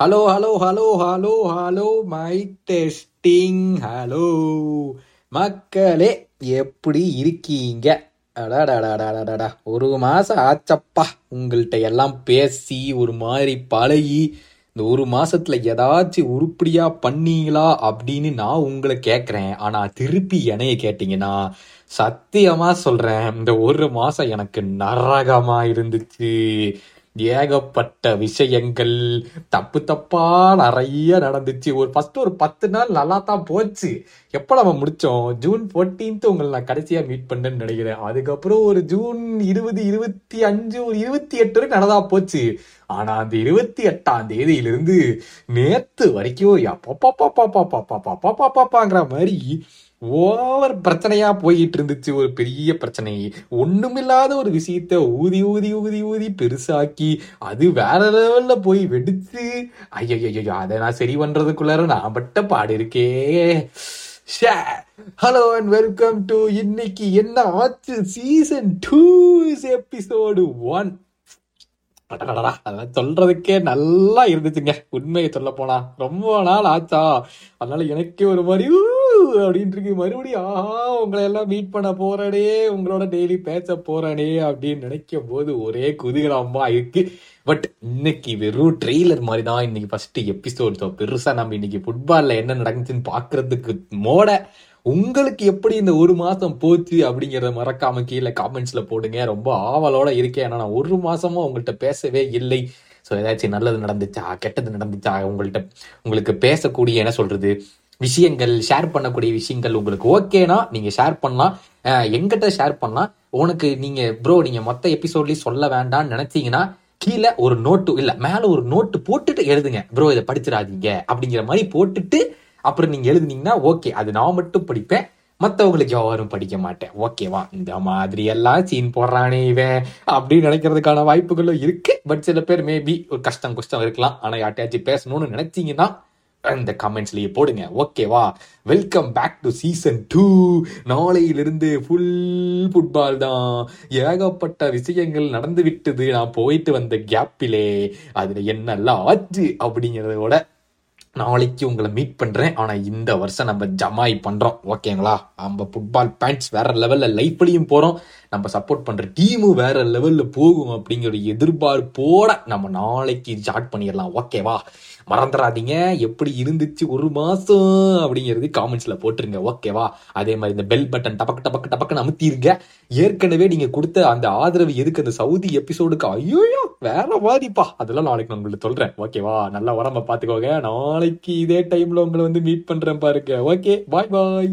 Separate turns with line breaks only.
Hello hello hello hello hello my testing hello மக்களே எப்படி இருக்கீங்க? அடாடாடாடாடாடா ஒரு மாதம் ஆச்சப்பா உங்கள்கிட்ட எல்லாம் பேசி ஒரு மாதிரி பழகி இந்த ஒரு மாசத்துல ஏதாச்சும் உருப்படியா பண்ணீங்களா அப்படின்னு நான் உங்களை கேட்குறேன் ஆனா திருப்பி என்னைய கேட்டீங்கன்னா சத்தியமா சொல்றேன் இந்த ஒரு மாசம் எனக்கு நரகமா இருந்துச்சு ஏகப்பட்ட விஷயங்கள் தப்பு தப்பா நிறைய நடந்துச்சு ஒரு ஃபர்ஸ்ட் ஒரு பத்து நாள் நல்லா தான் போச்சு எப்போ நம்ம முடிச்சோம் ஜூன் ஃபோர்டீன்த் உங்களை நான் கடைசியாக மீட் பண்ணேன்னு நினைக்கிறேன் அதுக்கப்புறம் ஒரு ஜூன் இருபது இருபத்தி அஞ்சு ஒரு இருபத்தி எட்டு வரைக்கும் நடந்தா போச்சு ஆனா அந்த இருபத்தி எட்டாம் தேதியிலிருந்து நேத்து வரைக்கும் பாப்பாங்கிற மாதிரி ஓவர் பிரச்சனையா போயிட்டு இருந்துச்சு ஒரு பெரிய பிரச்சனை. ஒண்ணுமில்லாத ஒரு விஷயத்த ஊதி ஊதி ஊதி ஊதி பெருசாக்கி அது வேற லெவல்ல போய் வெடிச்சு. ஐயோ அதை நான் சரி பண்றதுக்குள்ளார நான் பட்ட பாடு இருக்கே. ஹலோ அண்ட் வெல்கம் டு இன்னைக்கு என்ன ஆச்சு? சீசன் டூ எபிசோடு ஒன் அதெல்லாம் சொல்றதுக்கே நல்லா இருந்துச்சுங்க. உண்மையை சொல்ல போனா ரொம்ப நாள் ஆச்சா? அதனால எனக்கே ஒரு மாதிரி அப்படின்ட்டு இருக்கு மறுபடியும் ஆஹா உங்களை எல்லாம் மீட் பண்ண போறனே உங்களோட டெய்லி பேச போறனே அப்படின்னு நினைக்கும் போது ஒரே குதூகலமா இருக்கு. பட் இன்னைக்கு வெறும் ட்ரெய்லர் மாதிரி தான் இன்னைக்கு ஃபர்ஸ்ட் எபிசோட் பெருசா நம்ம இன்னைக்கு ஃபுட்பால்ல என்ன நடந்துச்சுன்னு பாக்குறதுக்கு மோட. உங்களுக்கு எப்படி இந்த ஒரு மாசம் போச்சு அப்படிங்கறத மறக்காம கீழே காமெண்ட்ஸில் போடுங்க. ரொம்ப ஆவலோட இருக்கேன். ஏன்னா நான் ஒரு மாசமா உங்கள்கிட்ட பேசவே இல்லை. ஸோ ஏதாச்சும் நல்லது நடந்துச்சா கெட்டது நடந்துச்சா உங்கள்கிட்ட உங்களுக்கு பேசக்கூடிய என்ன சொல்றது விஷயங்கள் ஷேர் பண்ணக்கூடிய விஷயங்கள் உங்களுக்கு ஓகேனா நீங்க ஷேர் பண்ணலாம். எங்கிட்ட ஷேர் பண்ணலாம். உனக்கு நீங்க ப்ரோ நீங்க மொத்த எபிசோட்லயும் சொல்ல வேண்டாம்னு நினைச்சீங்கன்னா கீழே ஒரு நோட்டு இல்ல மேல ஒரு நோட்டு போட்டுட்டு எழுதுங்க. ப்ரோ இதை படிச்சிடாதீங்க. அப்படிங்கிற மாதிரி போட்டுட்டு அப்புறம் நீங்க எழுதுனீங்கன்னா ஓகே அது நான் மட்டும் படிப்பேன். மற்றவங்களுக்கு யாரும் படிக்க மாட்டேன். ஓகேவா இந்த மாதிரி எல்லாம் சீன் போடுறானே இவன். அப்படின்னு நினைக்கிறதுக்கான வாய்ப்புகளும் இருக்கு. பட் சில பேர் மேபி ஒரு கஷ்டம் கஷ்டம் இருக்கலாம். ஆனா யார்ட்டையாச்சும் பேசணும்னு நினைச்சீங்கன்னா இந்த கமெண்ட்ஸ்லயே போடுங்க. ஓகேவா welcome back to season two நாளையிலிருந்து ஃபுல் ஃபுட்பால் தான். ஏகப்பட்ட விஷயங்கள் நடந்து விட்டது நான் போயிட்டு வந்த கேப்பிலே அதுல என்னெல்லாம் ஆச்சு அப்படிங்கிறதோட நாளைக்கு உங்களை மீட் பண்ணுறேன் ஆனால் இந்த வருஷம் நம்ம ஜமாய் பண்ணுறோம் ஓகேங்களா நம்ம ஃபுட்பால் பேண்ட்ஸ் வேற லெவலில் லைஃப்லையும் போகிறோம் நம்ம சப்போர்ட் பண்ணுற டீமும் வேற லெவலில் போகும் அப்படிங்கிற எதிர்பார்ப்போட நம்ம நாளைக்கு ஸ்டார்ட் பண்ணிடலாம். ஓகேவா மறந்துடாதீங்க. எப்படி இருந்துச்சு ஒரு மாதம் அப்படிங்கிறது காமெண்ட்ஸில் போட்டுருங்க. ஓகேவா அதே மாதிரி இந்த பெல் பட்டன் டபக்கு டபக்கு டபக்குன்னு அமுத்திருங்க. ஏற்கனவே நீங்கள் கொடுத்த அந்த ஆதரவு எதுக்கு? அந்த சவுதி எபிசோடுக்கு ஐயோ வேற மாதிரிப்பா. அதெல்லாம் நாளைக்கு நான் உங்களுக்கு சொல்றேன். ஓகேவா நல்லா உடம்ப பாத்துக்கோங்க. நாளைக்கு இதே டைம்ல உங்களை வந்து மீட் பண்றேன் பாருங்க. ஓகே பாய் பாய்